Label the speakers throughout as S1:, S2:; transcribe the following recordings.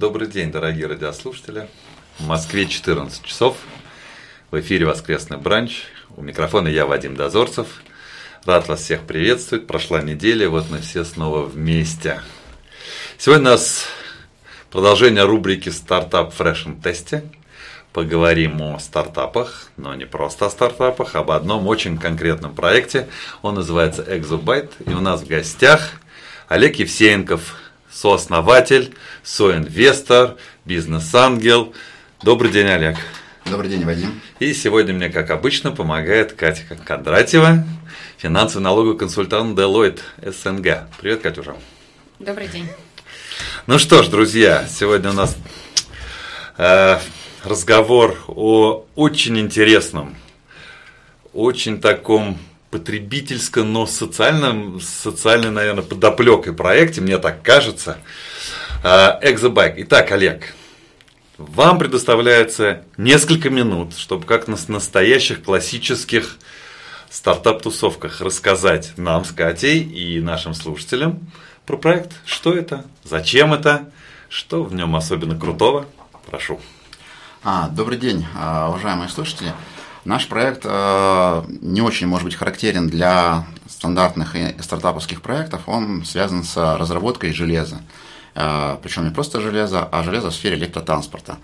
S1: Добрый день, дорогие радиослушатели. В Москве 14 часов. В эфире «Воскресный бранч». У микрофона я, Вадим Дозорцев. Рад вас всех приветствовать. Прошла неделя, вот мы все снова вместе. Сегодня у нас продолжение рубрики «Стартап Фрешн Тесте». Поговорим о стартапах, но не просто о стартапах, об одном очень конкретном проекте. Он называется Exobyte. И у нас в гостях Олег Евсеенков, сооснователь, соинвестор, бизнес-ангел. Добрый день, Олег.
S2: Добрый день, Вадим.
S1: И сегодня мне, как обычно, помогает Катя Кондратьева, финансовый налоговый консультант Deloitte СНГ. Привет, Катюша.
S3: Добрый день.
S1: Ну что ж, друзья, сегодня у нас э, разговор о очень интересном, очень таком потребительском, но социальном, социальной, наверное, подоплекой проекте, мне так кажется, Экзобайк. Итак, Олег, вам предоставляется несколько минут, чтобы как на настоящих классических стартап-тусовках рассказать нам с Катей и нашим слушателям про проект. Что это? Зачем это? Что в нем особенно крутого? Прошу.
S2: А, добрый день, а, уважаемые слушатели. Наш проект э, не очень может быть характерен для стандартных и стартаповских проектов. Он связан с разработкой железа. Э, Причем не просто железа, а железа в сфере электротранспорта.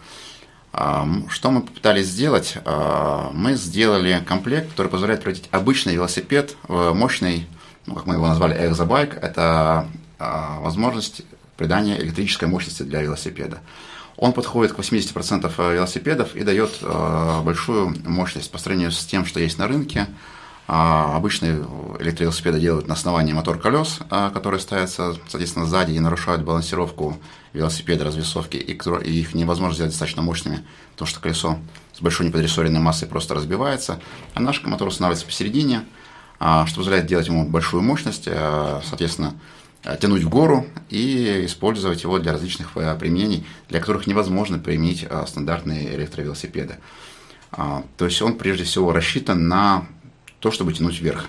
S2: Э, что мы попытались сделать? Мы сделали комплект, который позволяет превратить обычный велосипед в мощный, ну, как мы его назвали, экзобайк. Это возможность придания электрической мощности для велосипеда. Он подходит к 80% э, велосипедов и дает э, большую мощность по сравнению с тем, что есть на рынке. А, обычные электровелосипеды делают на основании мотор колес, э, которые ставятся, соответственно, сзади и нарушают балансировку велосипеда, развесовки, и их невозможно сделать достаточно мощными, потому что колесо с большой неподрессоренной массой просто разбивается. А наш мотор устанавливается посередине, а, что позволяет делать ему большую мощность, соответственно, тянуть в гору и использовать его для различных э, применений, для которых невозможно применить э, стандартные электровелосипеды. А, то есть он прежде всего рассчитан на то, чтобы тянуть вверх.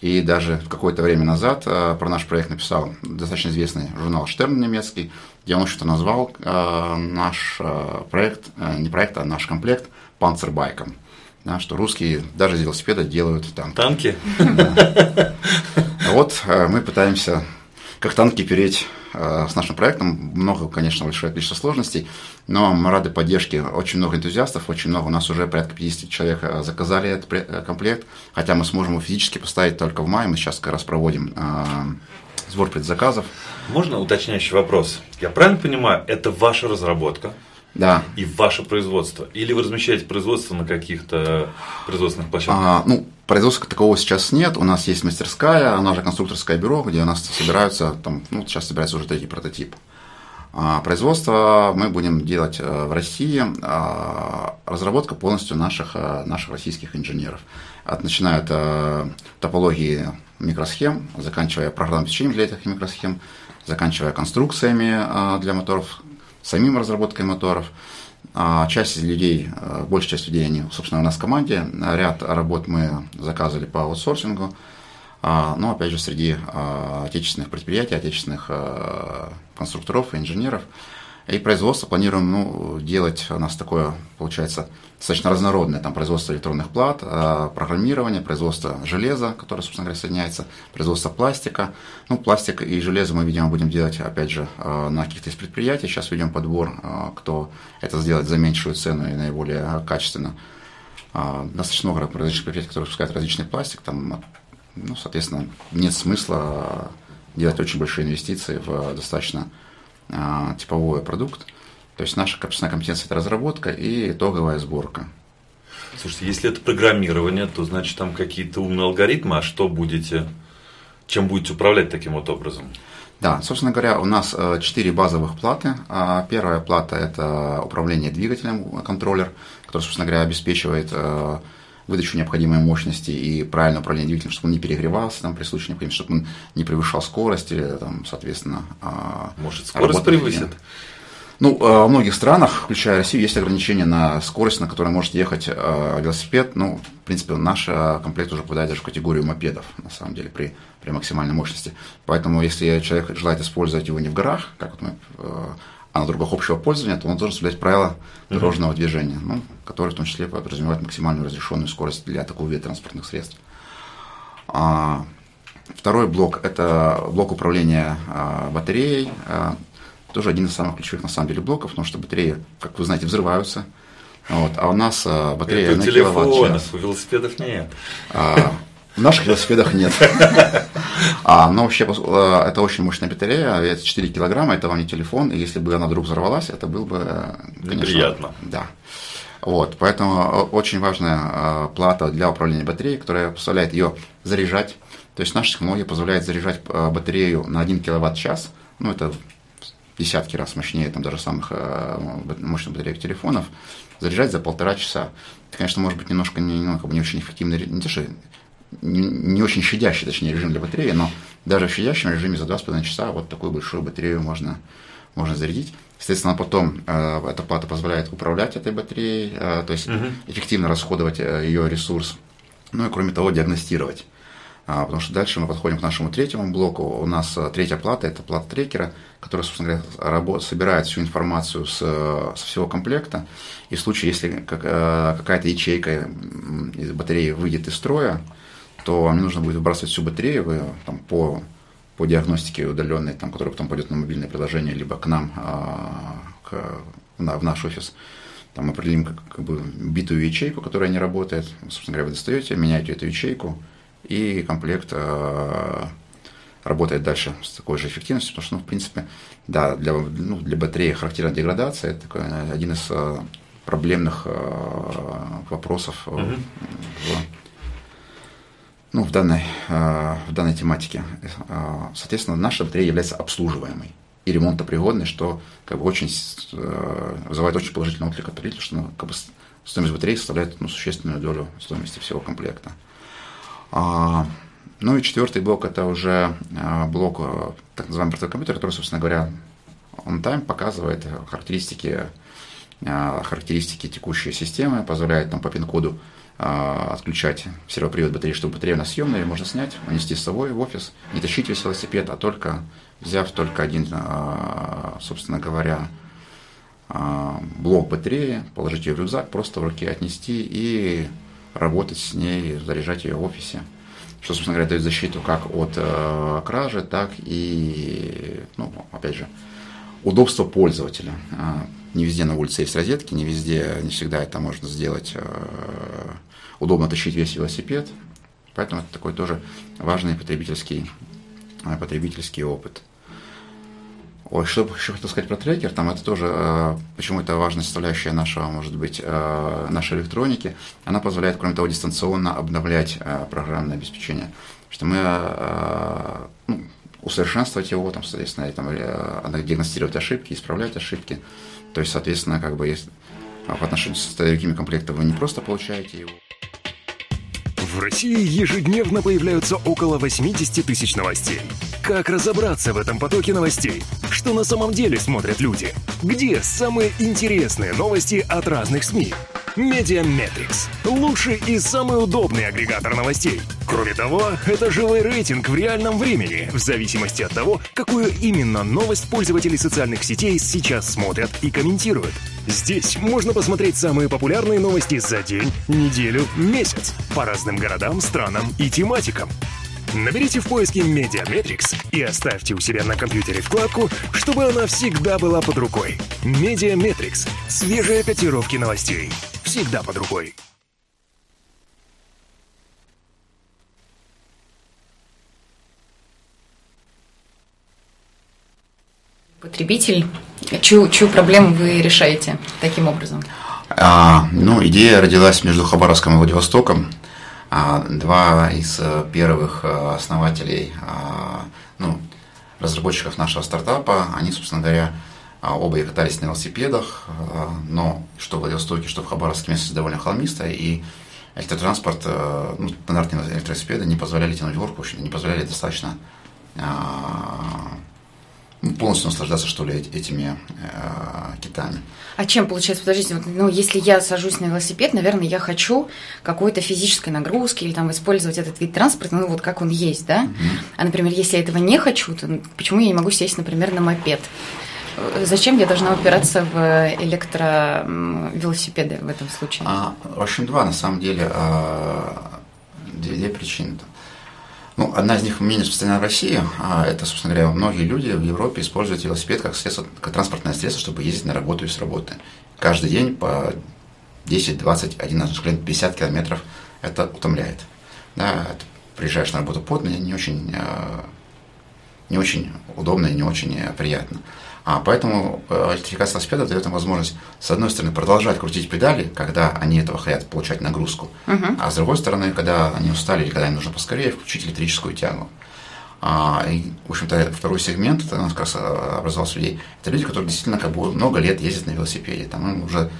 S2: И даже какое-то время назад про наш проект написал достаточно известный журнал Штерн немецкий, где он что-то назвал наш проект, не проект, а наш комплект панцербайком. Да, что русские даже из велосипеда делают танки.
S1: Танки?
S2: Да. Вот мы пытаемся как танки переть э, с нашим проектом. Много, конечно, большое количество сложностей, но мы рады поддержке. Очень много энтузиастов, очень много. У нас уже порядка 50 человек э, заказали этот э, комплект, хотя мы сможем его физически поставить только в мае. Мы сейчас как раз проводим сбор предзаказов.
S1: Можно уточняющий вопрос? Я правильно понимаю, это ваша разработка?
S2: Да.
S1: И ваше производство? Или вы размещаете производство на каких-то производственных площадках? А,
S2: ну, производства такого сейчас нет. У нас есть мастерская, она же конструкторское бюро, где у нас собираются, там, ну, сейчас собирается уже третий прототип. А производство мы будем делать э, в России. А разработка полностью наших, э, наших российских инженеров. От, начиная от э, топологии микросхем, заканчивая программным обеспечением для этих микросхем, заканчивая конструкциями для моторов, самим разработкой моторов. А часть людей, э, большая часть людей, они, собственно, у нас в команде. Ряд работ мы заказывали по аутсорсингу. А, но, опять же, среди а, отечественных предприятий, отечественных конструкторов и инженеров – и производство планируем ну, делать у нас такое, получается, достаточно разнородное. Там производство электронных плат, а, программирование, производство железа, которое, собственно говоря, соединяется, производство пластика. Ну, пластик и железо мы, видимо, будем делать, опять же, а, на каких-то из предприятий. Сейчас ведем подбор, а, кто это сделает за меньшую цену и наиболее качественно. Достаточно много различных предприятий, которые выпускают различный пластик. Там, ну, соответственно, нет смысла делать очень большие инвестиции в достаточно типовой продукт. То есть наша основная компетенция – это разработка и итоговая сборка.
S1: Слушайте, если это программирование, то значит там какие-то умные алгоритмы, а что будете, чем будете управлять таким вот образом?
S2: Да, собственно говоря, у нас э, четыре базовых платы. А, первая плата – это управление двигателем, контроллер, который, собственно говоря, обеспечивает э, выдачу необходимой мощности и правильное управление двигателем, чтобы он не перегревался там, при случае необходимости, чтобы он не превышал скорость или, там, соответственно...
S1: Может, скорость превысит?
S2: Ну, а, во многих странах, включая Россию, есть ограничения на скорость, на которой может ехать э, велосипед. Ну, в принципе, наш комплект уже попадает даже в категорию мопедов, на самом деле, при, при максимальной мощности. Поэтому, если человек желает использовать его не в горах, как вот мы, э, а на дорогах общего пользования, то он должен соблюдать правила дорожного движения, ну, которые в том числе подразумевают максимальную разрешенную скорость для такого вида транспортных средств. А, второй блок – это блок управления а, батареей. А, тоже один из самых ключевых, на самом деле, блоков, потому что батареи, как вы знаете, взрываются. Вот, а у нас батарея
S1: это на киловатт-час. у велосипедов нет.
S2: А, в наших велосипедах нет. А, но вообще это очень мощная батарея, это 4 килограмма, это вам не телефон, и если бы она вдруг взорвалась, это было бы,
S1: конечно... Неприятно.
S2: Да. Вот, поэтому очень важная плата для управления батареей, которая позволяет ее заряжать. То есть наша технология позволяет заряжать батарею на 1 киловатт-час, ну это десятки раз мощнее там даже самых мощных батареек телефонов, заряжать за полтора часа. Это, конечно, может быть немножко не, ну, как бы не очень эффективный, не то, что не, не очень щадящий, точнее, режим для батареи, но даже в щадящем режиме за 2,5 часа вот такую большую батарею можно, можно зарядить. Естественно, потом э, эта плата позволяет управлять этой батареей, э, то есть угу. эффективно расходовать э, ее ресурс, ну и кроме того диагностировать. А, потому что дальше мы подходим к нашему третьему блоку. У нас э, третья плата – это плата трекера, которая, собственно говоря, работ, собирает всю информацию с, со всего комплекта. И в случае, если как, э, какая-то ячейка из батареи выйдет из строя, то мне нужно будет выбрасывать всю батарею там, по, по диагностике удаленной, там, которая потом пойдет на мобильное приложение, либо к нам, а, к, в наш офис. Там определим как, как бы битую ячейку, которая не работает. Собственно говоря, вы достаете, меняете эту ячейку, и комплект э, работает дальше с такой же эффективностью, потому что, ну, в принципе, да, для, ну, для батареи характерна деградация, это такой, один из э, проблемных э, вопросов mm-hmm. в ну, в, данной, э, в данной тематике. Э, соответственно, наша батарея является обслуживаемой и ремонтопригодной, что как бы, очень, э, вызывает очень положительный отклик от потребителя, что ну, как бы, стоимость батареи составляет ну, существенную долю стоимости всего комплекта. А, ну и четвертый блок это уже блок так называемый портовый компьютер, который, собственно говоря, on time показывает характеристики, характеристики текущей системы, позволяет нам по пин-коду а, отключать сервопривод батареи, чтобы батарея у нас съемная, ее можно снять, унести с собой в офис, не тащить весь велосипед, а только взяв только один, а, собственно говоря, а, блок батареи, положить ее в рюкзак, просто в руке отнести и работать с ней, заряжать ее в офисе. Что, собственно говоря, дает защиту как от э, кражи, так и, ну, опять же, удобство пользователя. Не везде на улице есть розетки, не везде, не всегда это можно сделать э, удобно тащить весь велосипед. Поэтому это такой тоже важный потребительский, э, потребительский опыт. Ой, что еще хотел сказать про трекер, там это тоже, э, почему это важная составляющая нашего, может быть, нашей электроники. Она позволяет, кроме того, дистанционно обновлять программное обеспечение. Что мы ну, усовершенствовать его, там, соответственно, там, диагностировать ошибки, исправлять ошибки. То есть, соответственно, как бы если в отношении с другими комплектами вы не просто получаете его.
S3: В России ежедневно появляются около 80 тысяч новостей. Как разобраться в этом потоке новостей? Что на самом деле смотрят люди? Где самые интересные новости от разных СМИ? Медиаметрикс – лучший и самый удобный агрегатор новостей. Кроме того, это живой рейтинг в реальном времени, в зависимости от того, какую именно новость пользователи социальных сетей сейчас смотрят и комментируют. Здесь можно посмотреть самые популярные новости за день, неделю, месяц по разным городам, странам и тематикам. Наберите в поиске Медиаметрикс и оставьте у себя на компьютере вкладку, чтобы она всегда была под рукой. Медиаметрикс – свежие котировки новостей всегда под рукой.
S4: Потребитель, чью, чью проблему вы решаете таким образом?
S2: А, ну, идея родилась между Хабаровском и Владивостоком. А, два из э, первых э, основателей, а, ну, разработчиков нашего стартапа, они, собственно говоря, а, оба и катались на велосипедах, но что в Владивостоке, что в Хабаровске местность довольно холмистая, и электротранспорт, э, ну, стандартные электровелосипеды не позволяли тянуть горку, не позволяли достаточно полностью наслаждаться, что ли, этими э, китами.
S4: А чем получается, подождите, вот, ну, если я сажусь на велосипед, наверное, я хочу какой-то физической нагрузки или там использовать этот вид транспорта, ну, вот как он есть, да? Угу. А, например, если я этого не хочу, то почему я не могу сесть, например, на мопед? зачем я должна упираться в электровелосипеды в этом случае?
S2: А, в общем, два на самом деле, а, две, две причины. Ну, одна из них менее распространена в России. А это, собственно говоря, многие люди в Европе используют велосипед как, средство, как транспортное средство, чтобы ездить на работу и с работы. Каждый день по 10, 20, 11, 50 километров это утомляет. Да, это приезжаешь на работу потно, не очень, э, не очень удобно и не очень э, приятно. А поэтому э, электрификация велосипеда дает им возможность, с одной стороны, продолжать крутить педали, когда они этого хотят получать нагрузку, uh-huh. а с другой стороны, когда они устали или когда им нужно поскорее, включить электрическую тягу. А, и, в общем-то, второй сегмент, это у нас как раз образовался людей, это люди, которые действительно как бы много лет ездят на велосипеде. Там им уже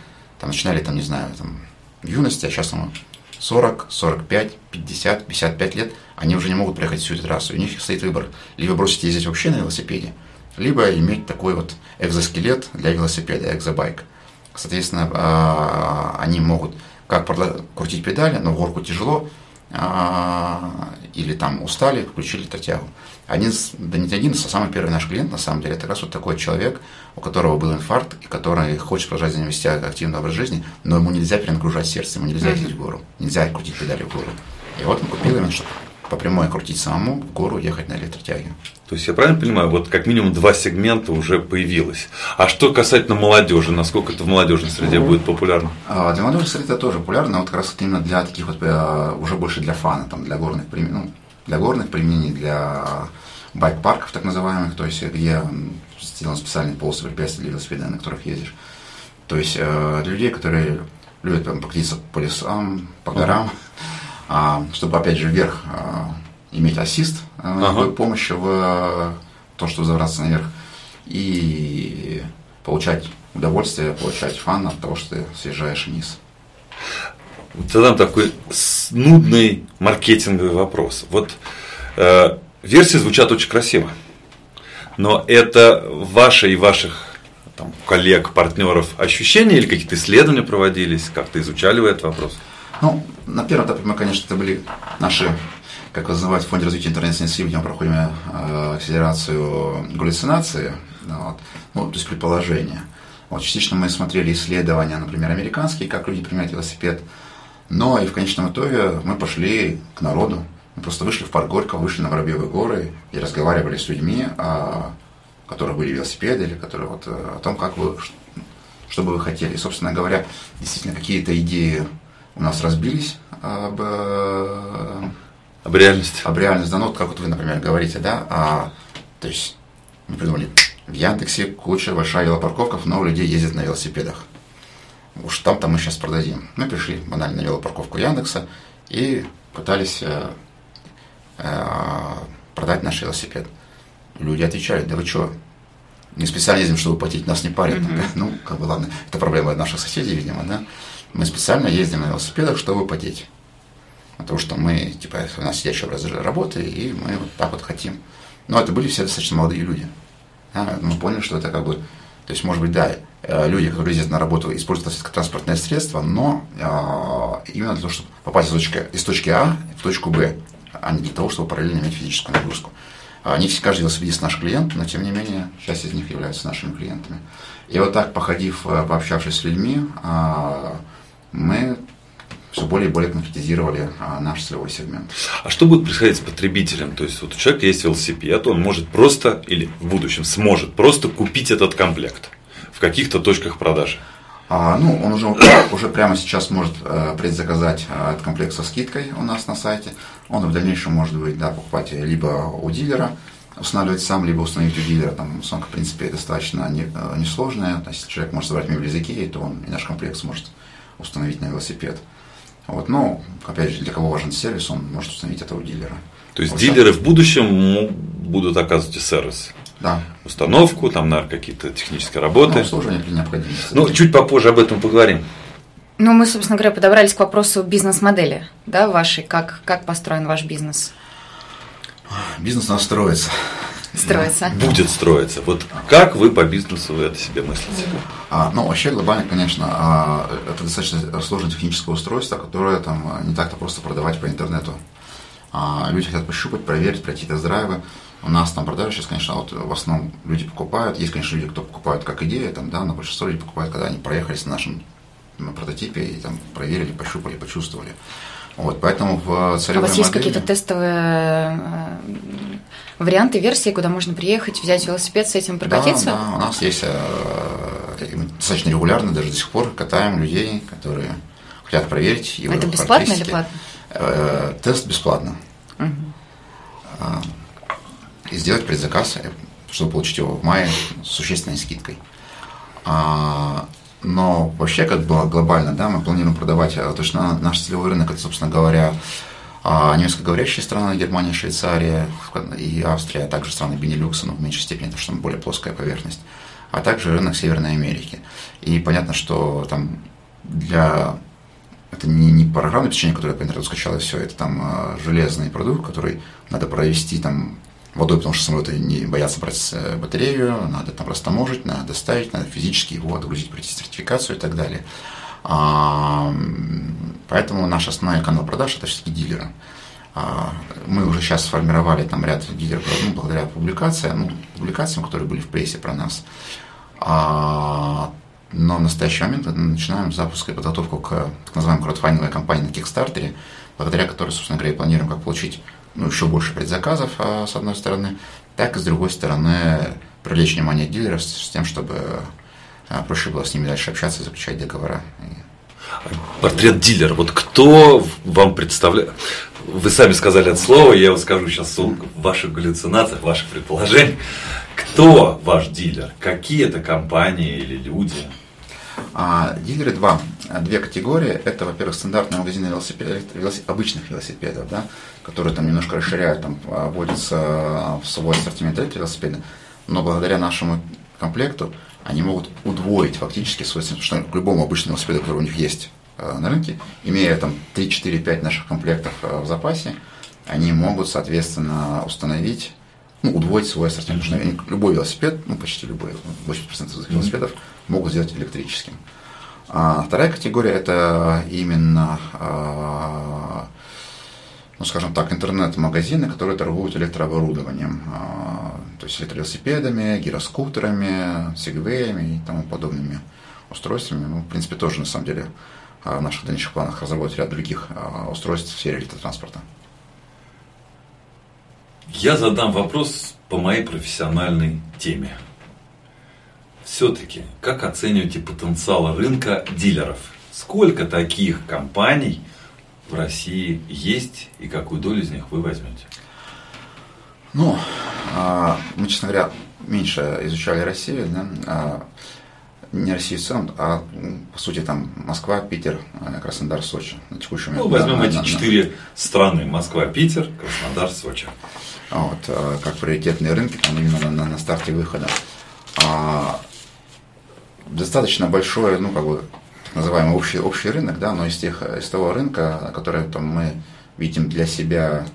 S2: там, начинали, там, не знаю, там, в юности, а сейчас им 40, 45, 50, 55 лет, они уже не могут проехать всю эту трассу. У них стоит выбор, либо бросить ездить вообще на велосипеде, либо иметь такой вот экзоскелет для велосипеда, экзобайк. Соответственно, а, они могут как крутить педали, но в горку тяжело, а, или там устали, включили тягу. Один, да не один, а самый первый наш клиент, на самом деле, это как раз вот такой человек, у которого был инфаркт, и который хочет продолжать вести активный образ жизни, но ему нельзя перенагружать сердце, ему нельзя ездить в гору, нельзя крутить педали в гору. И вот мы купили именно, чтобы по прямой крутить самому, в гору ехать на электротяге.
S1: То есть я правильно понимаю, вот как минимум два сегмента уже появилось. А что касательно молодежи, насколько это в молодежной среде ну, будет популярно?
S2: А, для молодежи среды это тоже популярно, вот как раз именно для таких вот, э, уже больше для фана, там, для горных применений, ну, для горных применений, для байк-парков так называемых, то есть где сделан специальный полосы препятствий для велосипеда, на которых ездишь. То есть э, для людей, которые любят там, покатиться по лесам, по горам, а, чтобы, опять же, вверх а, иметь ассист а, ага. помощи в то, что забраться наверх, и получать удовольствие, получать фан от того, что ты съезжаешь вниз.
S1: Задам такой нудный маркетинговый вопрос. Вот э, версии звучат очень красиво, но это ваши и ваших там, коллег, партнеров ощущения или какие-то исследования проводились, как-то изучали вы этот вопрос?
S2: Ну, на первом этапе мы, конечно, это были наши, как называют, в Фонде развития интернет-сети, где мы проходим э, акселерацию галлюцинации, вот, ну, то есть предположения. Вот, частично мы смотрели исследования, например, американские, как люди применяют велосипед, но и в конечном итоге мы пошли к народу, мы просто вышли в парк Горького, вышли на Воробьевые горы и разговаривали с людьми, а, у были велосипеды, или которые вот, э, о том, как вы, что бы вы хотели. И, собственно говоря, действительно какие-то идеи у нас разбились об,
S1: э, об реальности.
S2: Об реальности. Да, ну, вот как вот вы, например, говорите, да, а, то есть мы придумали, в Яндексе куча, большая велопарковка, много людей ездят на велосипедах. Уж там-то мы сейчас продадим. Мы пришли банально на велопарковку Яндекса и пытались э, э, продать наш велосипед. Люди отвечали, да вы что, не специально ездим, чтобы платить, нас не парят. Mm-hmm. Ну, как бы ладно, это проблема наших соседей, видимо, да. Мы специально ездим на велосипедах, чтобы потеть. Потому что мы, типа, у нас сидящий образ работы, и мы вот так вот хотим. Но это были все достаточно молодые люди. Да? Мы поняли, что это как бы... То есть, может быть, да, э, люди, которые ездят на работу, используют транспортное средство, но э, именно для того, чтобы попасть из точки, из точки А в точку Б, а не для того, чтобы параллельно иметь физическую нагрузку. Не каждый велосипедист наш клиент, но тем не менее, часть из них являются нашими клиентами. И вот так, походив, э, пообщавшись с людьми, э, мы все более и более конкретизировали а, наш целевой сегмент.
S1: А что будет происходить с потребителем? То есть вот у человека есть велосипед, он может просто, или в будущем сможет просто купить этот комплект в каких-то точках продажи.
S2: А, ну, он уже, уже прямо сейчас может э, предзаказать э, этот комплект со скидкой у нас на сайте. Он в дальнейшем может быть да, покупать либо у дилера, устанавливать сам, либо установить у дилера. Там установка, в принципе, достаточно не, э, несложная. То есть, если человек может собрать мебель из Икеи, то он и наш комплект сможет установить на велосипед. Вот, но, опять же, для кого важен сервис, он может установить это у дилера.
S1: То есть
S2: вот
S1: дилеры в будущем будут оказывать сервис?
S2: Да.
S1: Установку, там, наверное, какие-то технические работы. Ну,
S2: обслуживание при необходимости.
S1: Ну, чуть попозже об этом поговорим.
S4: Ну, мы, собственно говоря, подобрались к вопросу бизнес-модели, да, вашей, как, как построен ваш бизнес?
S2: Бизнес настроится
S4: строится.
S1: Будет строиться. Вот как вы по бизнесу это себе мыслите?
S2: А, ну, вообще глобально, конечно, а, это достаточно сложное техническое устройство, которое там не так-то просто продавать по интернету. А, люди хотят пощупать, проверить, пройти тест-драйвы. У нас там продажи сейчас, конечно, вот в основном люди покупают. Есть, конечно, люди, кто покупают как идея, там, да, но большинство людей покупают, когда они проехались на нашем прототипе и там проверили, пощупали, почувствовали. Вот, поэтому в
S4: целевой А у вас есть какие-то тестовые э, варианты, версии, куда можно приехать, взять велосипед, с этим прокатиться?
S2: Да, да у нас есть э, достаточно регулярно, даже до сих пор катаем людей, которые хотят проверить его
S4: Это бесплатно или платно?
S2: Э, тест бесплатно. Угу. И сделать предзаказ, чтобы получить его в мае с существенной скидкой. Но вообще, как бы глобально, да, мы планируем продавать, то есть наш целевой рынок, это, собственно говоря, а немецкоговорящие страны, Германия, Швейцария и Австрия, а также страны Бенилюкса, но в меньшей степени, потому что там более плоская поверхность, а также рынок Северной Америки. И понятно, что там для это не, не программное обеспечение, которое по интернету скачало, и все, это там э, железный продукт, который надо провести там водой, потому что самолеты не боятся брать э, батарею, надо там растаможить, надо доставить, надо физически его отгрузить, пройти сертификацию и так далее. А, поэтому наш основной канал продаж это все-таки дилеры. А, мы уже сейчас сформировали там ряд дилеров ну, благодаря публикациям, ну, публикациям, которые были в прессе про нас. А, но в настоящий момент мы начинаем запуск и подготовку к так называемой краудфандинговой кампании на Kickstarter, благодаря которой, собственно говоря, планируем как получить ну, еще больше предзаказов, с одной стороны, так и с другой стороны привлечь внимание дилеров с тем, чтобы а проще было с ними дальше общаться, заключать договора.
S1: Портрет дилера. Вот кто вам представляет? Вы сами сказали это слово, я вот скажу сейчас в ваших галлюцинациях, ваших предположениях. Кто ваш дилер? Какие это компании или люди?
S2: А, дилеры два. Две категории. Это, во-первых, стандартные магазины велосипедов, велосипед, обычных велосипедов, да, которые там немножко расширяют, там вводятся в свой ассортимент велосипеда. Но благодаря нашему комплекту они могут удвоить фактически свой что к любому обычному велосипеду, который у них есть э, на рынке, имея там 3, 4, 5 наших комплектов э, в запасе, они могут, соответственно, установить, ну, удвоить свой ассортимент. Потому что любой велосипед, ну, почти любой, 80% велосипедов могут сделать электрическим. А вторая категория – это именно э, ну, скажем так, интернет-магазины, которые торгуют электрооборудованием, а, то есть электровелосипедами, гироскутерами, сегвеями и тому подобными устройствами. Ну, в принципе, тоже, на самом деле, а, в наших дальнейших планах разработать ряд других а, устройств в сфере электротранспорта.
S1: Я задам вопрос по моей профессиональной теме. Все-таки, как оцениваете потенциал рынка дилеров? Сколько таких компаний – в России есть и какую долю из них вы возьмете?
S2: Ну, а, мы, честно говоря, меньше изучали Россию, да, а, не Россию целом, а по сути там Москва, Питер, э, Краснодар, Сочи
S1: на текущий момент. Ну, возьмем да, эти на, четыре на... страны, Москва, Питер, Краснодар, Сочи.
S2: Вот, как приоритетные рынки, там именно на, на, на старте выхода. А, достаточно большое, ну, как бы, называемый общий, общий рынок, да, но из, тех, из того рынка, который там, мы видим для себя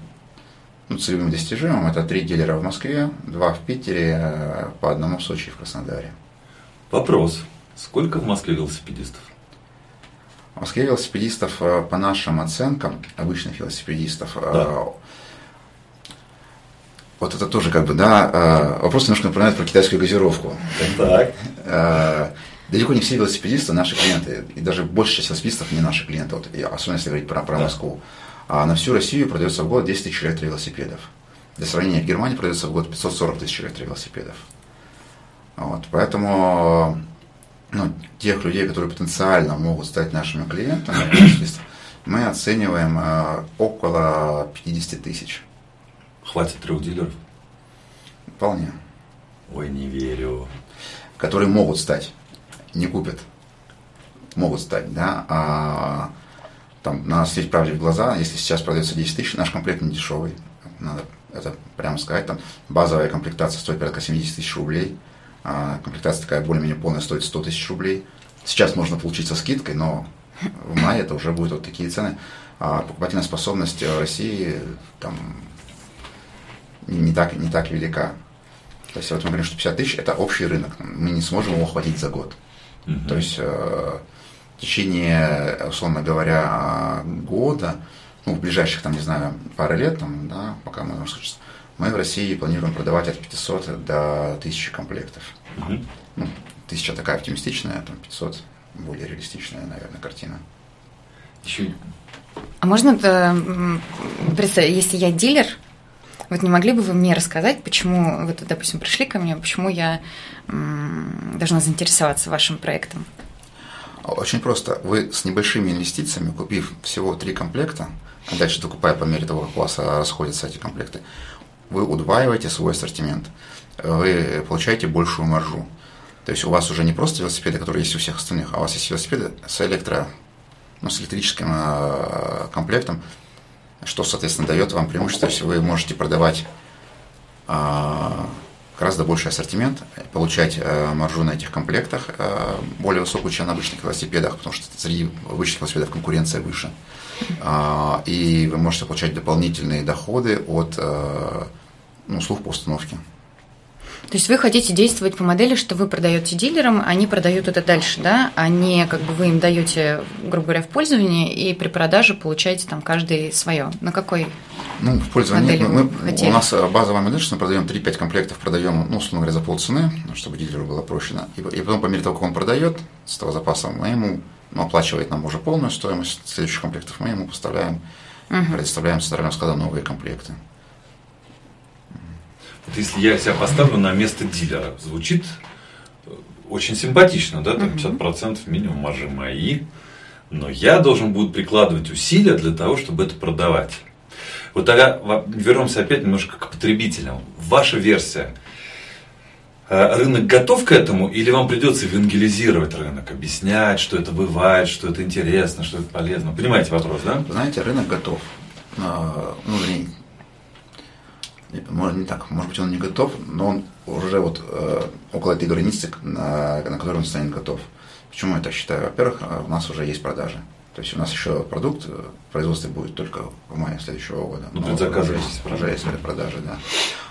S2: ну, целевым достижимым, это три дилера в Москве, два в Питере, э, по одному в Сочи и в Краснодаре.
S1: Вопрос. Сколько в Москве велосипедистов?
S2: В Москве велосипедистов, э, по нашим оценкам, обычных велосипедистов, э, да. вот это тоже как бы, да, вопрос немножко напоминает про китайскую газировку.
S1: Так
S2: далеко не все велосипедисты наши клиенты, и даже большая часть велосипедистов не наши клиенты, вот, особенно если говорить про, про Москву. А на всю Россию продается в год 10 тысяч электровелосипедов. Для сравнения, в Германии продается в год 540 тысяч электровелосипедов. Вот, поэтому ну, тех людей, которые потенциально могут стать нашими клиентами, мы оцениваем э, около 50 тысяч.
S1: Хватит трех дилеров?
S2: Вполне.
S1: Ой, не верю.
S2: Которые могут стать не купят, могут стать, да, а там надо светить правде в глаза, если сейчас продается 10 тысяч, наш комплект не дешевый, надо это прямо сказать, там базовая комплектация стоит порядка 70 тысяч рублей, а комплектация такая более-менее полная стоит 100 тысяч рублей. Сейчас можно получить со скидкой, но в мае это уже будут вот такие цены. А покупательная способность России там не так, не так велика. То есть вот мы говорим, что 50 тысяч – это общий рынок. Мы не сможем его охватить за год. Угу. То есть э, в течение, условно говоря, года, ну, в ближайших, там, не знаю, пары лет, там, да, пока мы, Мы в России планируем продавать от 500 до 1000 комплектов.
S1: Угу.
S2: Ну, 1000 такая оптимистичная, там 500 более реалистичная, наверное, картина.
S1: Еще
S4: А можно э, представить, если я дилер, вот не могли бы вы мне рассказать, почему, вот, допустим, пришли ко мне, почему я должна заинтересоваться вашим проектом?
S2: Очень просто. Вы с небольшими инвестициями, купив всего три комплекта, а дальше докупая по мере того, как у вас расходятся эти комплекты, вы удваиваете свой ассортимент. Вы получаете большую маржу. То есть у вас уже не просто велосипеды, которые есть у всех остальных, а у вас есть велосипеды с электро, ну, с электрическим э, комплектом, что, соответственно, дает вам преимущество, если вы можете продавать э, гораздо больший ассортимент, получать э, маржу на этих комплектах э, более высокую, чем на обычных велосипедах, потому что среди обычных велосипедов конкуренция выше. Э, и вы можете получать дополнительные доходы от э, ну, услуг по установке.
S4: То есть вы хотите действовать по модели, что вы продаете дилерам, они продают это дальше, да, а не как бы вы им даете, грубо говоря, в пользование, и при продаже получаете там каждый свое. На какой
S2: Ну, в пользование мы, мы-
S4: хотели?
S2: у нас э, базовая модель, что мы продаем 3-5 комплектов, продаем, ну, условно говоря, за полцены, чтобы дилеру было проще. И, и потом, по мере того, как он продает с этого запаса, мы ему ну, оплачивает нам уже полную стоимость следующих комплектов, мы ему поставляем, предоставляем с центрального склада новые комплекты.
S1: Вот если я себя поставлю на место дилера, звучит э, очень симпатично, да, там 50% минимум маржи мои, но я должен буду прикладывать усилия для того, чтобы это продавать. Вот тогда вернемся опять немножко к потребителям. Ваша версия. Э, Рынок готов к этому или вам придется евангелизировать рынок, объяснять, что это бывает, что это интересно, что это полезно? Понимаете вопрос, да?
S2: Знаете, рынок готов. А, Ну, может не так, может быть он не готов, но он уже вот э, около этой границы, на, на которой он станет готов. Почему я так считаю? Во-первых, э, у нас уже есть продажи. То есть у нас еще продукт э, в производстве будет только в мае следующего года.
S1: Ну, предзаказы
S2: уже
S1: есть
S2: уже есть продажи, да.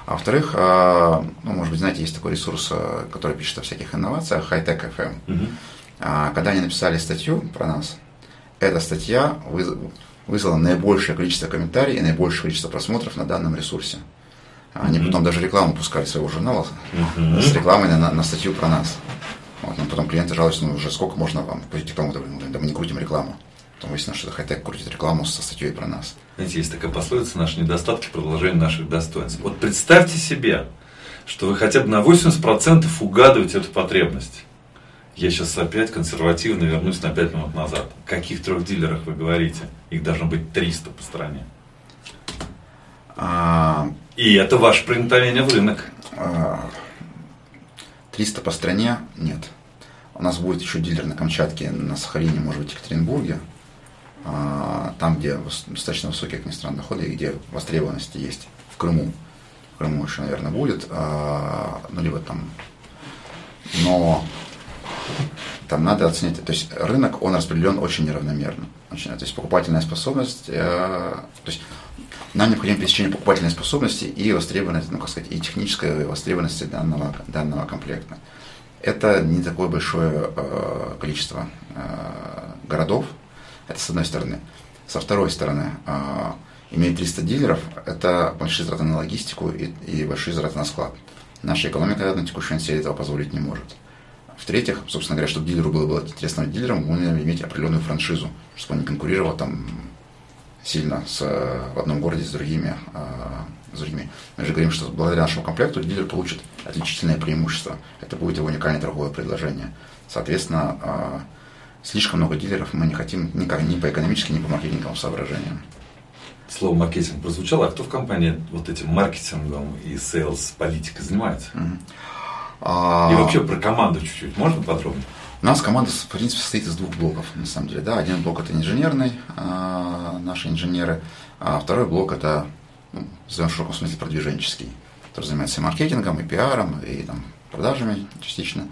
S2: А во-вторых, э, ну, может быть, знаете, есть такой ресурс, э, который пишет о всяких инновациях, Hightech FM.
S1: Мгм.
S2: А, Когда они написали статью про нас, эта статья выз- вызвала наибольшее количество комментариев и наибольшее количество просмотров на данном ресурсе. Они
S1: Мгм.
S2: потом даже рекламу пускали своего журнала
S1: Мгм.
S2: с рекламой на, на статью про нас. Вот, но потом клиенты жалуются, ну уже сколько можно вам крутить рекламу, да мы не крутим рекламу. Потом выяснилось, что хай-тек крутит рекламу со статьей про нас.
S1: Знаете, есть такая пословица «Наши недостатки – продолжение наших достоинств». Вот представьте себе, что вы хотя бы на 80% угадываете эту потребность. Я сейчас опять консервативно вернусь на 5 минут назад. О каких трех дилерах вы говорите? Их должно быть 300 по стране.
S2: А,
S1: И это ваше проникновение в рынок.
S2: а, 300 по стране нет. У нас будет еще дилер на Камчатке, на Сахалине, может быть, в Екатеринбурге. А, Там, где достаточно высокие, как ни странно, доходы и где востребованности есть. В Крыму. В Крыму еще, наверное, будет. а, Ну, либо там. Но там надо оценить, то есть рынок, он распределен очень неравномерно. Очень, то есть покупательная способность, э, то есть нам необходимо пересечение покупательной способности и востребованности, ну, как сказать, и технической востребованности данного, данного комплекта. Это не такое большое э, количество э, городов, это с одной стороны. Со второй стороны, э, иметь 300 дилеров, это большие затраты на логистику и, и большие затраты на склад. Наша экономика на текущий момент себе этого позволить не может. В-третьих, собственно говоря, чтобы дилеру было, было интересно быть дилером, он должен иметь определенную франшизу, чтобы он не конкурировал там сильно с, э, в одном городе с другими, э, с другими. Мы же говорим, что благодаря нашему комплекту дилер получит отличительное преимущество. Это будет его уникальное торговое предложение. Соответственно, э, слишком много дилеров мы не хотим никак, ни по экономическим, ни по маркетинговым соображениям.
S1: Слово маркетинг прозвучало, а кто в компании вот этим маркетингом и sales политикой занимается?
S2: А,
S1: И вообще про команду чуть-чуть, можно подробнее?
S2: У нас команда, в принципе, состоит из двух блоков, на самом деле. Да, один блок это инженерный, а, наши инженеры, а второй блок это, ну, в широком смысле, продвиженческий, который занимается и маркетингом, и пиаром, и там, продажами частично.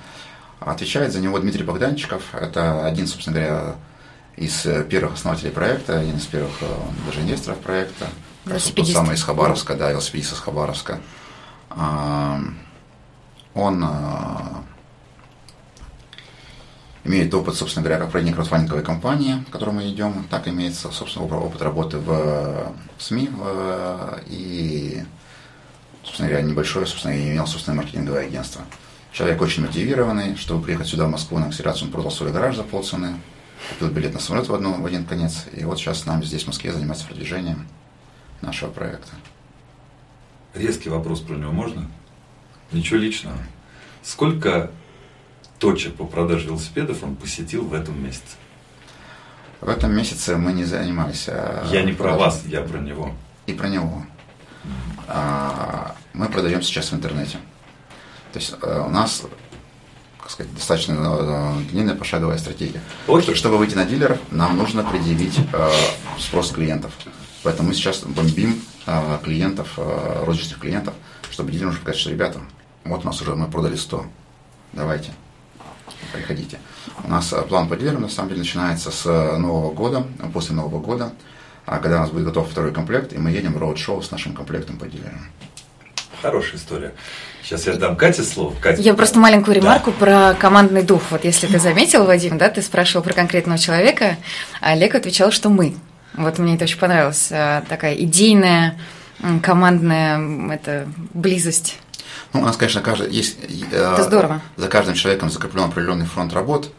S2: А Отвечает за него Дмитрий Богданчиков. Это один, собственно говоря, из э, первых основателей проекта, один из первых э, даже инвесторов проекта. Тот самый из Хабаровска, да, велосипедист из Хабаровска. Он а, имеет опыт, собственно говоря, как проведение краудфандинговой кампании, в которой мы идем, так имеется, собственно, опыт- работы в, СМИ в- и собственно говоря, небольшое, собственно, я имел собственное маркетинговое агентство. Человек очень мотивированный, чтобы приехать сюда, в Москву, на акселерацию, он продал свой гараж за полцены, купил билет на самолет в, одну, в один конец, и вот сейчас с нами здесь, в Москве, занимается продвижением нашего проекта.
S1: Резкий вопрос про него можно? Ничего личного. Сколько точек по продаже велосипедов он посетил в этом месяце?
S2: В этом месяце мы не занимались.
S1: А, я не про вас, я про него.
S2: И про него. А, мы продаем сейчас в интернете. То есть э, у нас как сказать, достаточно э, длинная пошаговая стратегия. Окей. Чтобы выйти на дилеров, нам нужно предъявить э, спрос клиентов. Поэтому мы сейчас бомбим клиентов, розничных клиентов, чтобы дилер уже сказать, что ребята, вот у нас уже мы продали 100, давайте, приходите. У нас план по дилерам на самом деле начинается с Нового года, после Нового года, а когда у нас будет готов второй комплект, и мы едем в роуд-шоу с нашим комплектом по дилерам.
S1: Хорошая история. Сейчас я дам Кате слово. Катя,
S4: я просто маленькую ремарку да. про командный дух. Вот если ты заметил, Вадим, да, ты спрашивал про конкретного человека, а Олег отвечал, что мы. Вот мне это очень понравилось. А, такая идейная, командная это, близость.
S2: Ну, у нас, конечно, каждый, есть
S4: э, это здорово.
S2: за каждым человеком закреплен определенный фронт работ,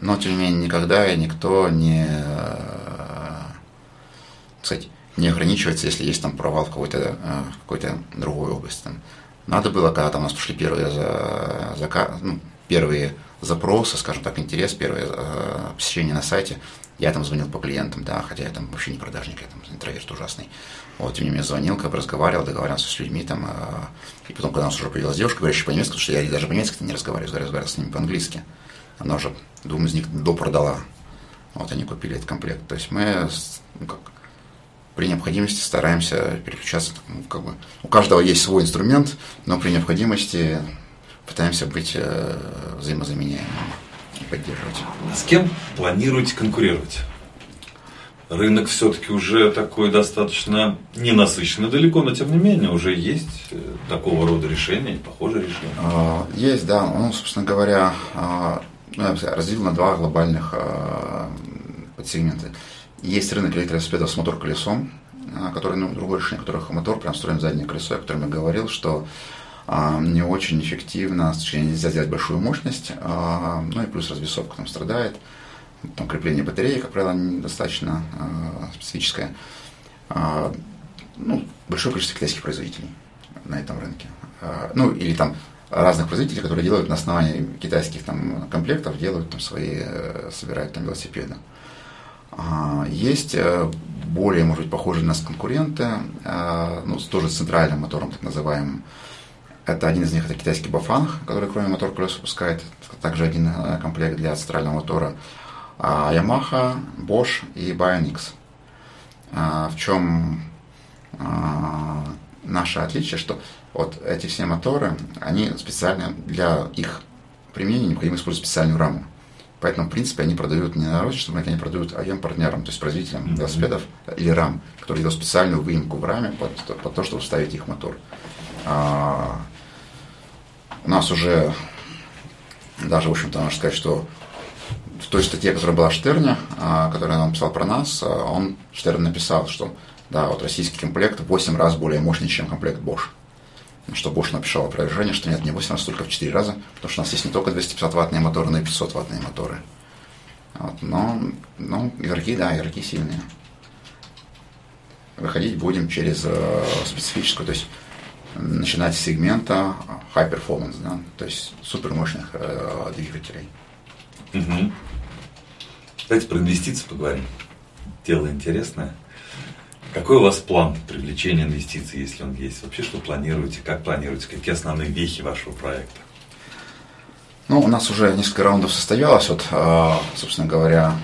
S2: но, тем не менее, никогда и никто не, э, кстати, не ограничивается, если есть там провал в какой-то э, какой-то другой области. Там. Надо было, когда там у нас пошли первые, за, за, ну, первые запросы, скажем так, интерес, первые э, посещения на сайте, я там звонил по клиентам, да, хотя я там вообще не продажник, я там интроверт ужасный. Вот, тем не звонил, как бы разговаривал, договаривался с людьми там. Э, и потом, когда у нас уже появилась девушка, говорящая по-немецки, потому что я даже по-немецки не разговариваю, разговаривал с ними по-английски. Она уже двум из них допродала. Вот они купили этот комплект. То есть мы ну, как, при необходимости стараемся переключаться. Ну, как бы, у каждого есть свой инструмент, но при необходимости пытаемся быть э, взаимозаменяемыми и поддерживать.
S1: С кем планируете конкурировать? Рынок все-таки уже такой достаточно ненасыщенный далеко, но тем не менее уже есть э, такого рода решения, похожие решения.
S2: А, есть, да. Ну, собственно говоря, а, ну, разделил на два глобальных а, подсегмента. Есть рынок электровелосипедов с мотор-колесом, а, который, ну, другое решение которых мотор прям строим заднее колесо, о котором я говорил, что а, не очень эффективно, с нельзя сделать большую мощность, а, ну и плюс развесовка там страдает, там крепление батареи, как правило, недостаточно а, специфическое. А, ну, большое количество китайских производителей на этом рынке. А, ну, или там разных производителей, которые делают на основании китайских там комплектов, делают там свои, э, собирают там велосипеды. А, есть э, более, может быть, похожие на нас конкуренты, э, ну, тоже с центральным мотором, так называемым. Это один из них, это китайский Бафанг, который кроме мотор колес выпускает. Также один э, комплект для центрального мотора. А Yamaha, Bosch и Bionix. А, в чем наше отличие, что вот эти все моторы, они специально для их применения необходимо использовать специальную раму. Поэтому, в принципе, они продают не на розничном рынке, они продают АЕМ-партнерам, то есть производителям mm-hmm. велосипедов или рам, которые делают специальную выемку в раме под, под то, чтобы вставить их мотор. А, у нас уже даже, в общем-то, можно сказать, что в той статье, которая была Штерня, а, которая он написал про нас, а, он, Штерн написал, что да, вот российский комплект в 8 раз более мощный, чем комплект Bosch что Bosch написал опровержение, что нет, не 8 раз, только в 4 раза, потому что у нас есть не только 250-ваттные моторы, но и 500-ваттные моторы. Вот, но, ну, игроки, да, игроки сильные. Выходить будем через э, специфическую, то есть начинать с сегмента high performance, да, то есть супермощных э, двигателей.
S1: Угу. Давайте про инвестиции поговорим. Дело интересное. Какой у вас план привлечения инвестиций, если он есть? Вообще, что планируете, как планируете, какие основные вехи вашего проекта?
S2: Ну, у нас уже несколько раундов состоялось. Вот, а, собственно говоря,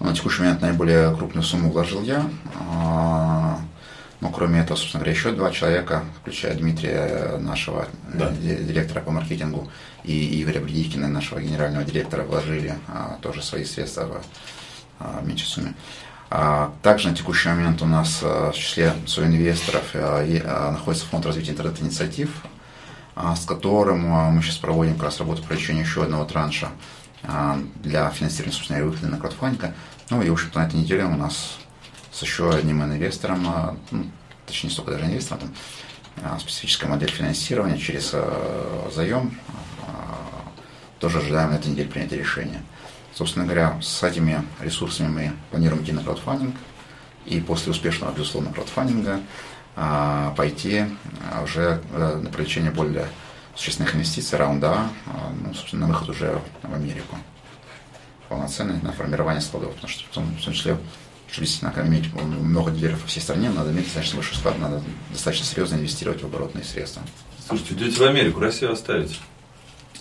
S2: на текущий момент наиболее крупную сумму вложил я. А, но кроме этого, собственно говоря, еще два человека, включая Дмитрия, нашего да. директора по маркетингу, и Игоря Бредикина, нашего генерального директора, вложили а, тоже свои средства в меньшей сумме. А, также на текущий момент у нас а, в числе соинвесторов а, находится фонд развития интернет-инициатив, с которым мы сейчас проводим как раз работу по привлечению еще одного транша для финансирования, собственно, выхода на краудфандинга. Ну и, в общем-то, на этой неделе у нас с еще одним инвестором, ну, точнее, не столько даже инвестором, там, специфическая модель финансирования через заем. Тоже ожидаем на этой неделе принятия решения. Собственно говоря, с этими ресурсами мы планируем идти на краудфандинг. И после успешного, безусловно, краудфандинга пойти уже на привлечение более существенных инвестиций, раунда А, ну, собственно, на выход уже в Америку полноценный на формирование складов, потому что в том, в том числе чтобы действительно иметь много дилеров по всей стране, надо иметь достаточно большой склад, надо достаточно серьезно инвестировать в оборотные средства.
S1: Слушайте, идете в Америку, Россию оставите?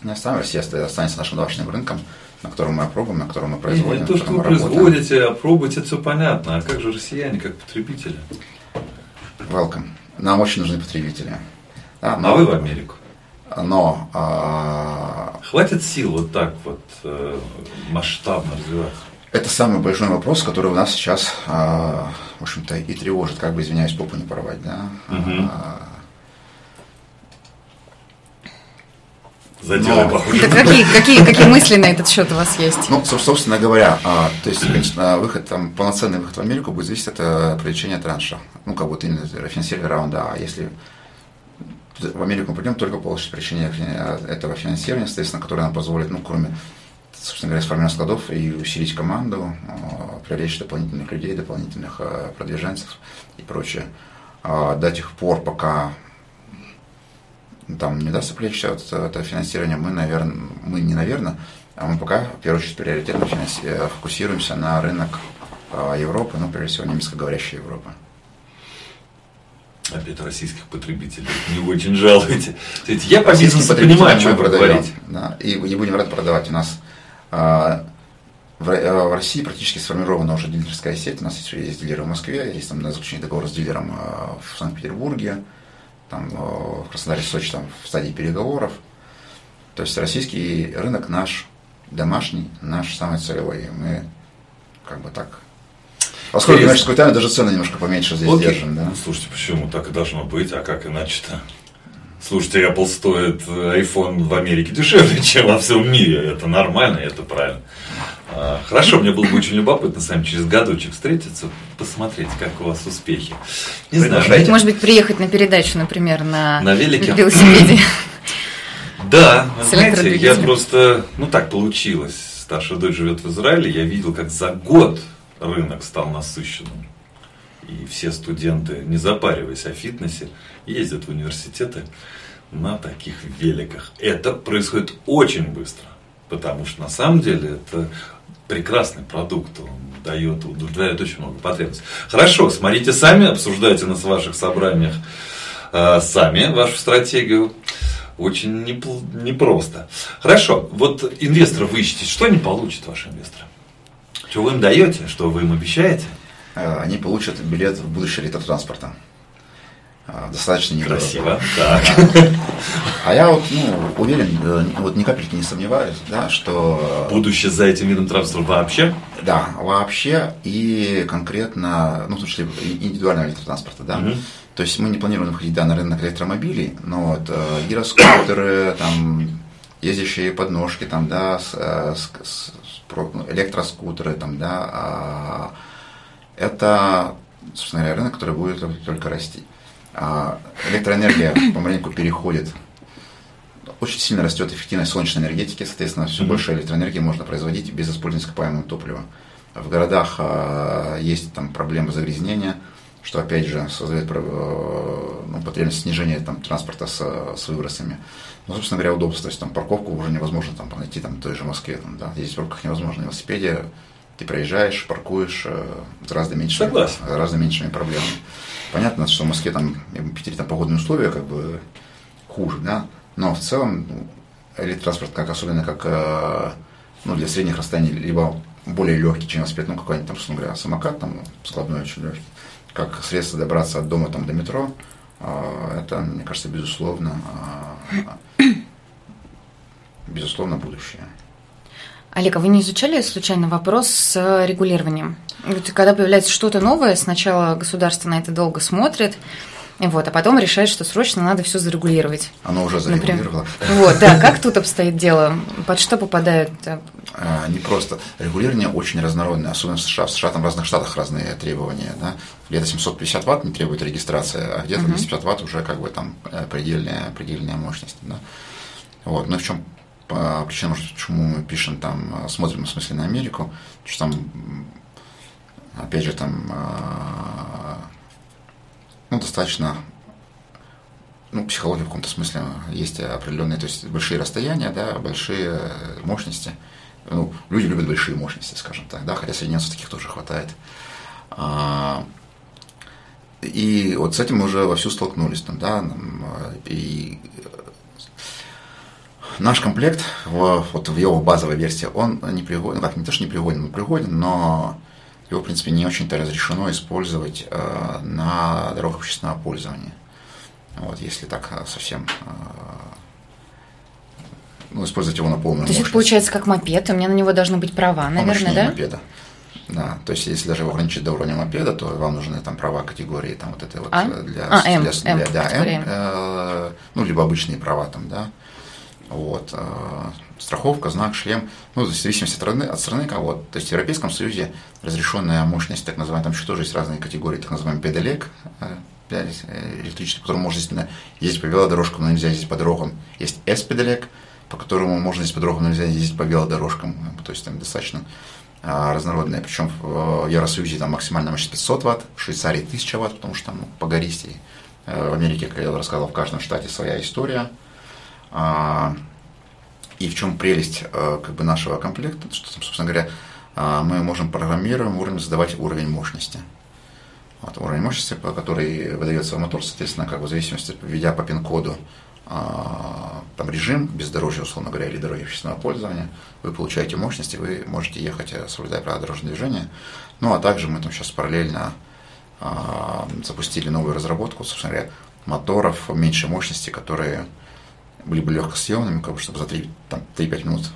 S2: Не оставим, Россия останется нашим домашним рынком, на котором мы опробуем, на котором мы производим.
S1: Не, то, что вы производите, опробуйте, это все понятно. А как же россияне, как потребители?
S2: Welcome. Нам очень нужны потребители.
S1: Да, но... А вы в Америку?
S2: но... А...
S1: Хватит сил вот так вот э, масштабно развиваться?
S2: Это самый большой вопрос, который у нас сейчас, а, в общем-то, и тревожит, как бы, извиняюсь, попу не порвать, да.
S1: Угу. А, Заделай похоже.
S4: Да какие, какие, какие мысли на этот счет у вас есть?
S2: Ну, собственно говоря, а, то есть, конечно, выход, там, полноценный выход в Америку будет зависеть от э, привлечения транша. Ну, как вот именно финансирования раунда. А если в Америку мы пойдем только получить причине этого финансирования, соответственно, которое нам позволит, ну, кроме, собственно говоря, сформировать складов и усилить команду, а, привлечь дополнительных людей, дополнительных а, продвиженцев и прочее. А, до тех пор, пока там не даст привлечь это, это финансирование, мы, наверное, мы не наверное, а мы пока, в первую очередь, приоритетно фокусируемся на рынок Европы, ну, прежде всего, немецкоговорящей Европы
S1: опять российских потребителей не очень жалуете. Я по бизнесу понимаю, что вы говорите.
S2: Да, и не будем рады продавать. У нас в, а, в России практически сформирована уже дилерская сеть. У нас есть, есть дилеры в Москве, есть там заключение договора с дилером а, в Санкт-Петербурге, там в Краснодаре, Сочи, там в стадии переговоров. То есть российский рынок наш, домашний, наш самый целевой. Мы как бы так Поскольку коммерческую тайну даже цены немножко поменьше здесь Окей. держим, да?
S1: Слушайте, почему так и должно быть, а как иначе-то? Слушайте, Apple стоит э, iPhone в Америке дешевле, чем во всем мире. Это нормально, это правильно. А, хорошо, мне было бы очень любопытно с вами через годочек встретиться, посмотреть, как у вас успехи.
S4: Не знаю, может быть, приехать на передачу, например, на,
S1: на велике?
S4: велосипеде.
S1: Да, знаете, я просто, ну так получилось. Старшая дочь живет в Израиле, я видел, как за год рынок стал насыщенным. И все студенты, не запариваясь о фитнесе, ездят в университеты на таких великах. Это происходит очень быстро, потому что на самом деле это прекрасный продукт, он дает, удовлетворяет очень много потребностей. Хорошо, смотрите сами, обсуждайте на ваших собраниях э, сами вашу стратегию. Очень непросто. Хорошо, вот инвесторов вы ищете, что они получат, ваши инвесторы? Что вы им даете, что вы им обещаете?
S2: Э, они получат билет в будущее электротранспорта. Э, достаточно недорого.
S1: Красиво, так.
S2: А я вот, ну, уверен, э, вот ни капельки не сомневаюсь, да, что...
S1: Будущее за этим видом транспорта вообще?
S2: Да, вообще и конкретно, ну, в том числе индивидуального электротранспорта, да. Угу. То есть мы не планируем выходить да, на рынок электромобилей, но вот гироскутеры, там, ездящие подножки, там, да, с, с, с электроскутеры, там, да, а, это, собственно говоря, рынок, который будет только расти. А электроэнергия помаленьку переходит очень сильно растет эффективность солнечной энергетики, соответственно, все mm-hmm. больше электроэнергии можно производить без использования ископаемого топлива. В городах э, есть там проблемы загрязнения, что опять же создает э, ну, потребность снижения там, транспорта с, с выбросами. Ну, собственно говоря, удобство. То есть там парковку уже невозможно там найти там в той же Москве. Там, да, ездить в пробках невозможно. На велосипеде ты проезжаешь, паркуешь э, гораздо меньшими, гораздо меньшими проблемами. Понятно, что в Москве там, в Питере там погодные условия как бы хуже, да, но в целом ну, электротранспорт, как особенно как э, ну, для средних расстояний, либо более легкий, чем велосипед, ну, какой-нибудь там, условно говоря, самокат, там, складной очень легкий, как средство добраться от дома там, до метро, э, это, мне кажется, безусловно, безусловно, будущее.
S4: Олег, а вы не изучали случайно вопрос с регулированием? Когда появляется что-то новое, сначала государство на это долго смотрит, вот, а потом решает, что срочно надо все зарегулировать.
S2: Оно уже зарегулировало.
S4: Например. Вот, да, как тут обстоит дело? Под что попадают
S2: а, не просто. Регулирование очень разнородное, особенно в США. В США там в разных штатах разные требования. Да? Где-то 750 ватт не требует регистрации, а где-то uh-huh. 250 ватт уже как бы там э, предельная, предельная мощность. Да? Вот. Ну в чем причина, может, почему мы пишем там, смотрим в смысле на Америку, что там, опять же, там ну, достаточно ну, психология в каком-то смысле есть определенные, то есть большие расстояния, да, большие мощности. Ну, люди любят большие мощности, скажем так, да, хотя среди таких тоже хватает. А, и вот с этим мы уже вовсю столкнулись, там, да, и наш комплект, в, вот в его базовой версии, он не пригоден, ну, как не то, что не пригоден, он пригоден, но его, в принципе, не очень-то разрешено использовать э, на дорогах общественного пользования. Вот, если так э, совсем э, ну, использовать его на полную
S4: То есть это получается как мопед, у меня на него должны быть права, наверное,
S2: да? мопеда. Да, то есть если даже его ограничить до уровня мопеда, то вам нужны там права категории там вот это вот
S4: а?
S2: для,
S4: а, М,
S2: для,
S4: М,
S2: для, да, М, э, ну либо обычные права там, да, вот, э, страховка, знак, шлем, ну, в зависимости от страны, от страны кого. То есть в Европейском Союзе разрешенная мощность, так называемая, там еще тоже есть разные категории, так называемый педалек, э, электрический, по которому можно ездить по велодорожкам, но нельзя ездить по дорогам. Есть S-педалек, по которому можно ездить по дорогам, но нельзя ездить по велодорожкам. То есть там достаточно разнородные. Причем в Евросоюзе там максимальная мощность 500 ватт, в Швейцарии 1000 ватт, потому что там ну, по гористе. Э, в Америке, как я рассказывал, в каждом штате своя история. А, и в чем прелесть э, как бы, нашего комплекта, что, собственно говоря, а, мы можем программируем уровень задавать уровень мощности. Вот, уровень мощности, по которой выдается мотор, соответственно, как в зависимости, введя по пин-коду а, там режим бездорожья, условно говоря, или дороги общественного пользования, вы получаете мощности, вы можете ехать, э, соблюдая правила дорожного движения. Ну, а также мы там сейчас параллельно запустили новую разработку, собственно говоря, моторов меньшей мощности, которые были бы легкосъемными, как бы, чтобы за 3-5 минут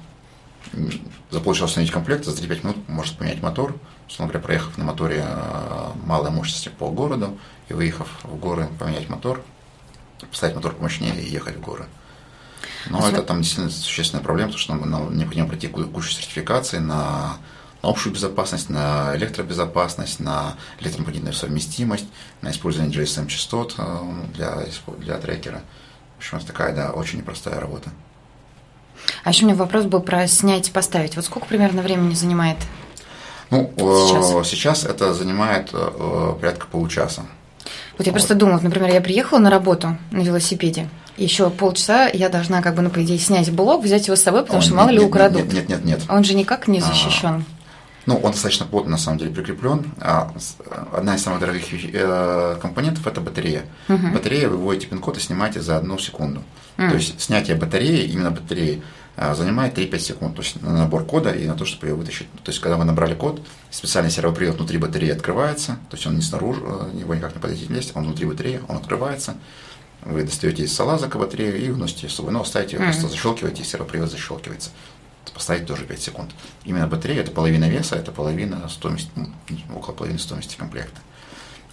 S2: за полчаса установить комплект, за 3-5 минут может поменять мотор, условно говоря, проехав на моторе э, малой мощности по городу и выехав в горы, поменять мотор, поставить мотор помощнее и ехать в горы. Но а это там действительно существенная проблема, потому что нам, нам необходимо пройти кучу сертификаций на, на общую безопасность, на электробезопасность, на электромагнитную совместимость, на использование GSM-частот э, для, для трекера. В общем, это такая, да, очень непростая работа.
S4: А еще у меня вопрос был про снять и поставить. Вот сколько примерно времени занимает?
S2: Ну, сейчас, сейчас это занимает э, порядка получаса.
S4: Вот я вот. просто думала, например, я приехала на работу на велосипеде, еще полчаса я должна, как бы, ну, по идее, снять блок, взять его с собой, потому он, что мало нет, ли украдут.
S2: Нет, нет, нет, нет.
S4: Он же никак не защищен. А,
S2: ну, он достаточно плотно, на самом деле, прикреплен. А одна из самых дорогих э, компонентов – это батарея. Угу. Батарея, вы вводите пин-код и снимаете за одну секунду. Угу. То есть, снятие батареи, именно батареи, а, занимает 3-5 секунд, то есть на набор кода и на то, чтобы ее вытащить. То есть, когда вы набрали код, специальный сервопривод внутри батареи открывается, то есть он не снаружи, э, его никак не подойти вместе, он внутри батареи, он открывается, вы достаете из салаза батарею и вносите ее с собой, но ставите ее, mm-hmm. просто защелкиваете, и сервопривод защелкивается. Поставить тоже 5 секунд. Именно батарея – это половина веса, это половина стоимости, ну, около половины стоимости комплекта.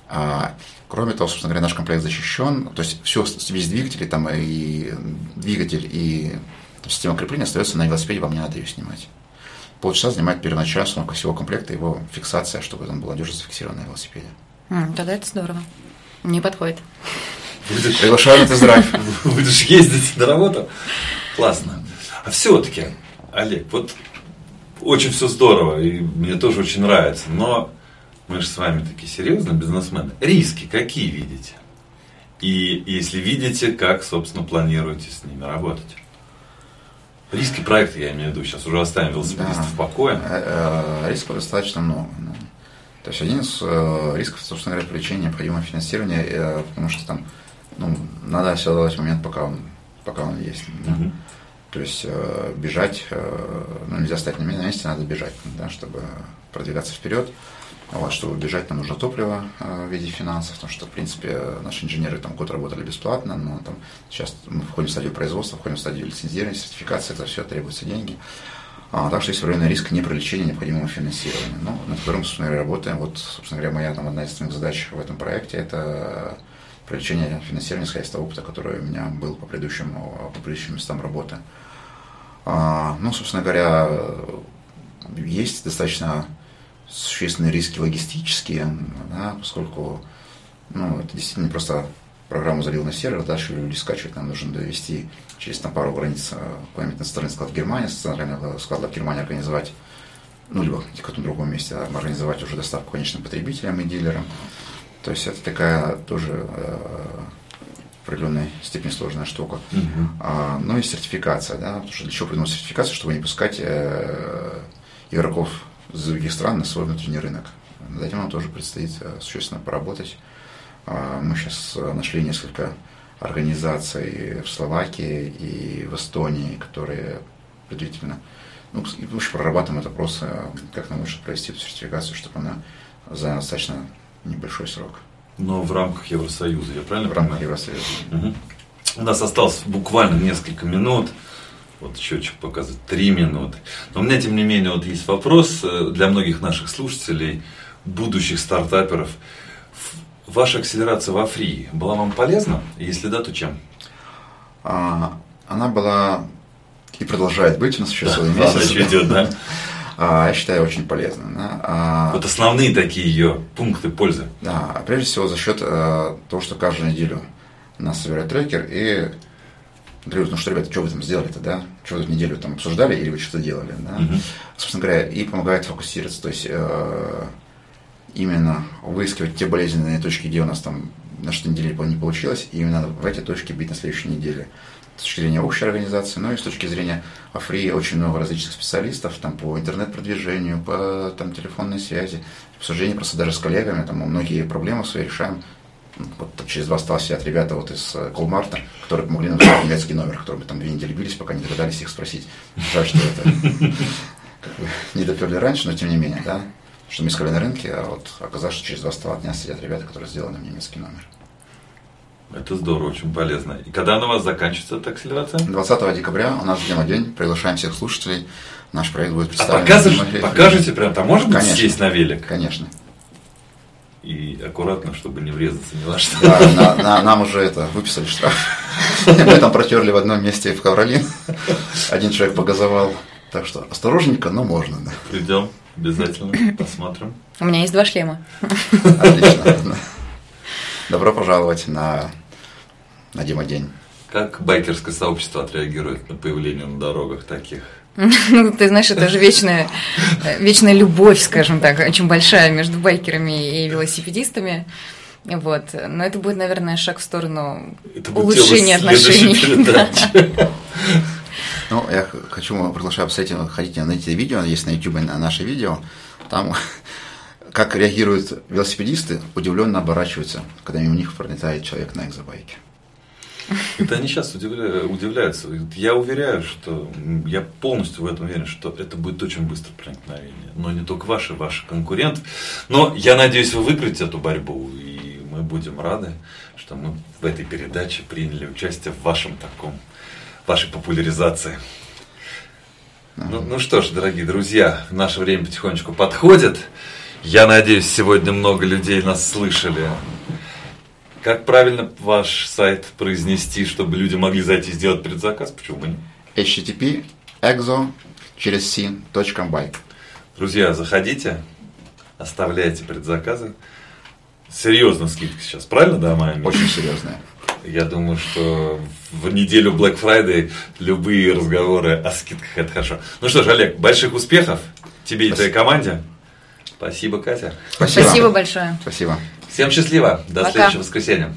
S2: А, кроме того, собственно говоря, наш комплект защищен, то есть все, весь двигатель, там и двигатель, и система крепления остается на велосипеде, вам не надо ее снимать. Полчаса занимает первоначальная установка всего комплекта, его фиксация, чтобы он был надежно зафиксирован на велосипеде.
S4: Mm, тогда это здорово. Не подходит.
S2: Будешь... Приглашаю на тест-драйв.
S1: Будешь ездить на работу? Классно. А все-таки, Олег, вот очень все здорово, и мне тоже очень нравится, но мы же с вами такие серьезные бизнесмены. Риски какие видите? И если видите, как, собственно, планируете с ними работать? Риски проекта, я имею в виду, сейчас уже оставим велосипедистов да. в покое.
S2: Э, э, рисков достаточно много. То есть один из э, рисков, собственно говоря, привлечения необходимого финансирования, потому что там ну, надо все давать момент, пока он, пока он есть. Да? Угу. То есть бежать, ну, нельзя стать на месте, надо бежать, да, чтобы продвигаться вперед. Вот, чтобы бежать, нам нужно топливо э, в виде финансов, потому что, в принципе, наши инженеры там год работали бесплатно, но там сейчас мы входим в стадию производства, входим в стадию лицензирования, сертификации, это все требуется деньги. А, так что есть определенный риск непривлечения необходимого финансирования, ну, над которым, собственно говоря, работаем. Вот, собственно говоря, моя там одна из основных задач в этом проекте – это привлечение финансирования, исходя из того опыта, который у меня был по предыдущим, по предыдущим местам работы. А, ну, собственно говоря, есть достаточно существенные риски логистические, да, поскольку ну, это действительно просто программу залил на сервер, дальше люди скачивают, нам нужно довести через там, пару границ э, куда-нибудь на стороне склад Германии, центрального склада Германии организовать, ну, либо в каком-то другом месте, а, организовать уже доставку конечным потребителям и дилерам. То есть это такая тоже э, определенной степени сложная штука. Uh-huh. А, ну и сертификация, да, потому что для чего придумать сертификацию, чтобы не пускать э, игроков из других стран на свой внутренний рынок. Над этим нам тоже предстоит э, существенно поработать. А, мы сейчас э, нашли несколько организаций в Словакии и в Эстонии, которые предварительно ну, в общем, прорабатываем этот вопрос, э, как нам лучше провести эту сертификацию, чтобы она заняла достаточно небольшой срок.
S1: Но в рамках Евросоюза, я правильно
S2: В рамках Евросоюза.
S1: Угу. У нас осталось буквально несколько минут. Вот счетчик показывает три минуты. Но у меня, тем не менее, вот есть вопрос э, для многих наших слушателей, будущих стартаперов. Ваша акселерация во фри была вам полезна? Если да, то чем?
S2: А, она была и продолжает быть у нас еще
S1: да,
S2: целый
S1: месяц. идет, да?
S2: А, я считаю, очень полезно. Да?
S1: А, вот основные такие ее пункты пользы.
S2: Да, прежде всего за счет а, того, что каждую неделю нас собирает трекер и говорят, ну что, ребята, что вы там сделали-то, да? Что вы тут неделю там обсуждали или вы что-то делали, да? Угу. Собственно говоря, и помогает фокусироваться, то есть э, именно выискивать те болезненные точки, где у нас там на что неделе не получилось, и именно в эти точки бить на следующей неделе с точки зрения общей организации, но и с точки зрения Афри очень много различных специалистов там, по интернет-продвижению, по там, телефонной связи, обсуждение просто даже с коллегами, там, многие проблемы свои решаем. Вот через два стало сидят ребята вот из Колмарта, которые помогли нам немецкий номер, которые мы там две недели бились, пока не догадались их спросить. Жаль, что это не доперли раньше, но тем не менее, да, что мы искали на рынке, а вот оказалось, что через два стола дня сидят ребята, которые сделали нам немецкий номер.
S1: Это здорово, очень полезно. И когда она у вас заканчивается, эта акселерация?
S2: 20 декабря у нас день. Приглашаем всех слушателей. Наш проект будет представлен.
S1: А покажете, покажете прям там, может быть, Конечно. сесть на велик?
S2: Конечно.
S1: И аккуратно, чтобы не врезаться ни во что.
S2: Да, на, на, нам уже это выписали штраф. Мы там протерли в одном месте в Ковролин. Один человек погазовал. Так что осторожненько, но можно. Да.
S1: Придем, обязательно, посмотрим.
S4: У меня есть два шлема.
S2: Отлично. Добро пожаловать на, на Дима-день.
S1: Как байкерское сообщество отреагирует на появление на дорогах таких?
S4: Ну, ты знаешь, это же вечная, вечная любовь, скажем так, очень большая между байкерами и велосипедистами. Вот. Но это будет, наверное, шаг в сторону улучшения отношений.
S2: Ну, я хочу приглашаю, кстати, ходите на эти видео, есть на YouTube на наше видео, там как реагируют велосипедисты, удивленно оборачиваются, когда мимо них пролетает человек на экзобайке.
S1: Это они сейчас удивляются. Я уверяю, что я полностью в этом уверен, что это будет очень быстро проникновение. Но не только ваши, ваши конкуренты. Но я надеюсь, вы выиграете эту борьбу. И мы будем рады, что мы в этой передаче приняли участие в вашем таком, вашей популяризации. Ну, ну что ж, дорогие друзья, наше время потихонечку подходит. Я надеюсь, сегодня много людей нас слышали. Как правильно ваш сайт произнести, чтобы люди могли зайти и сделать предзаказ? Почему бы не?
S2: http exo через c.by
S1: Друзья, заходите, оставляйте предзаказы. Серьезно скидка сейчас, правильно, да, Майя?
S2: Очень серьезная.
S1: Я думаю, что в неделю Black Friday любые разговоры о скидках это хорошо. Ну что ж, Олег, больших успехов тебе Спасибо. и твоей команде. Спасибо, Катя.
S4: Спасибо. Спасибо большое.
S2: Спасибо.
S1: Всем счастливо. До Пока. следующего воскресенья.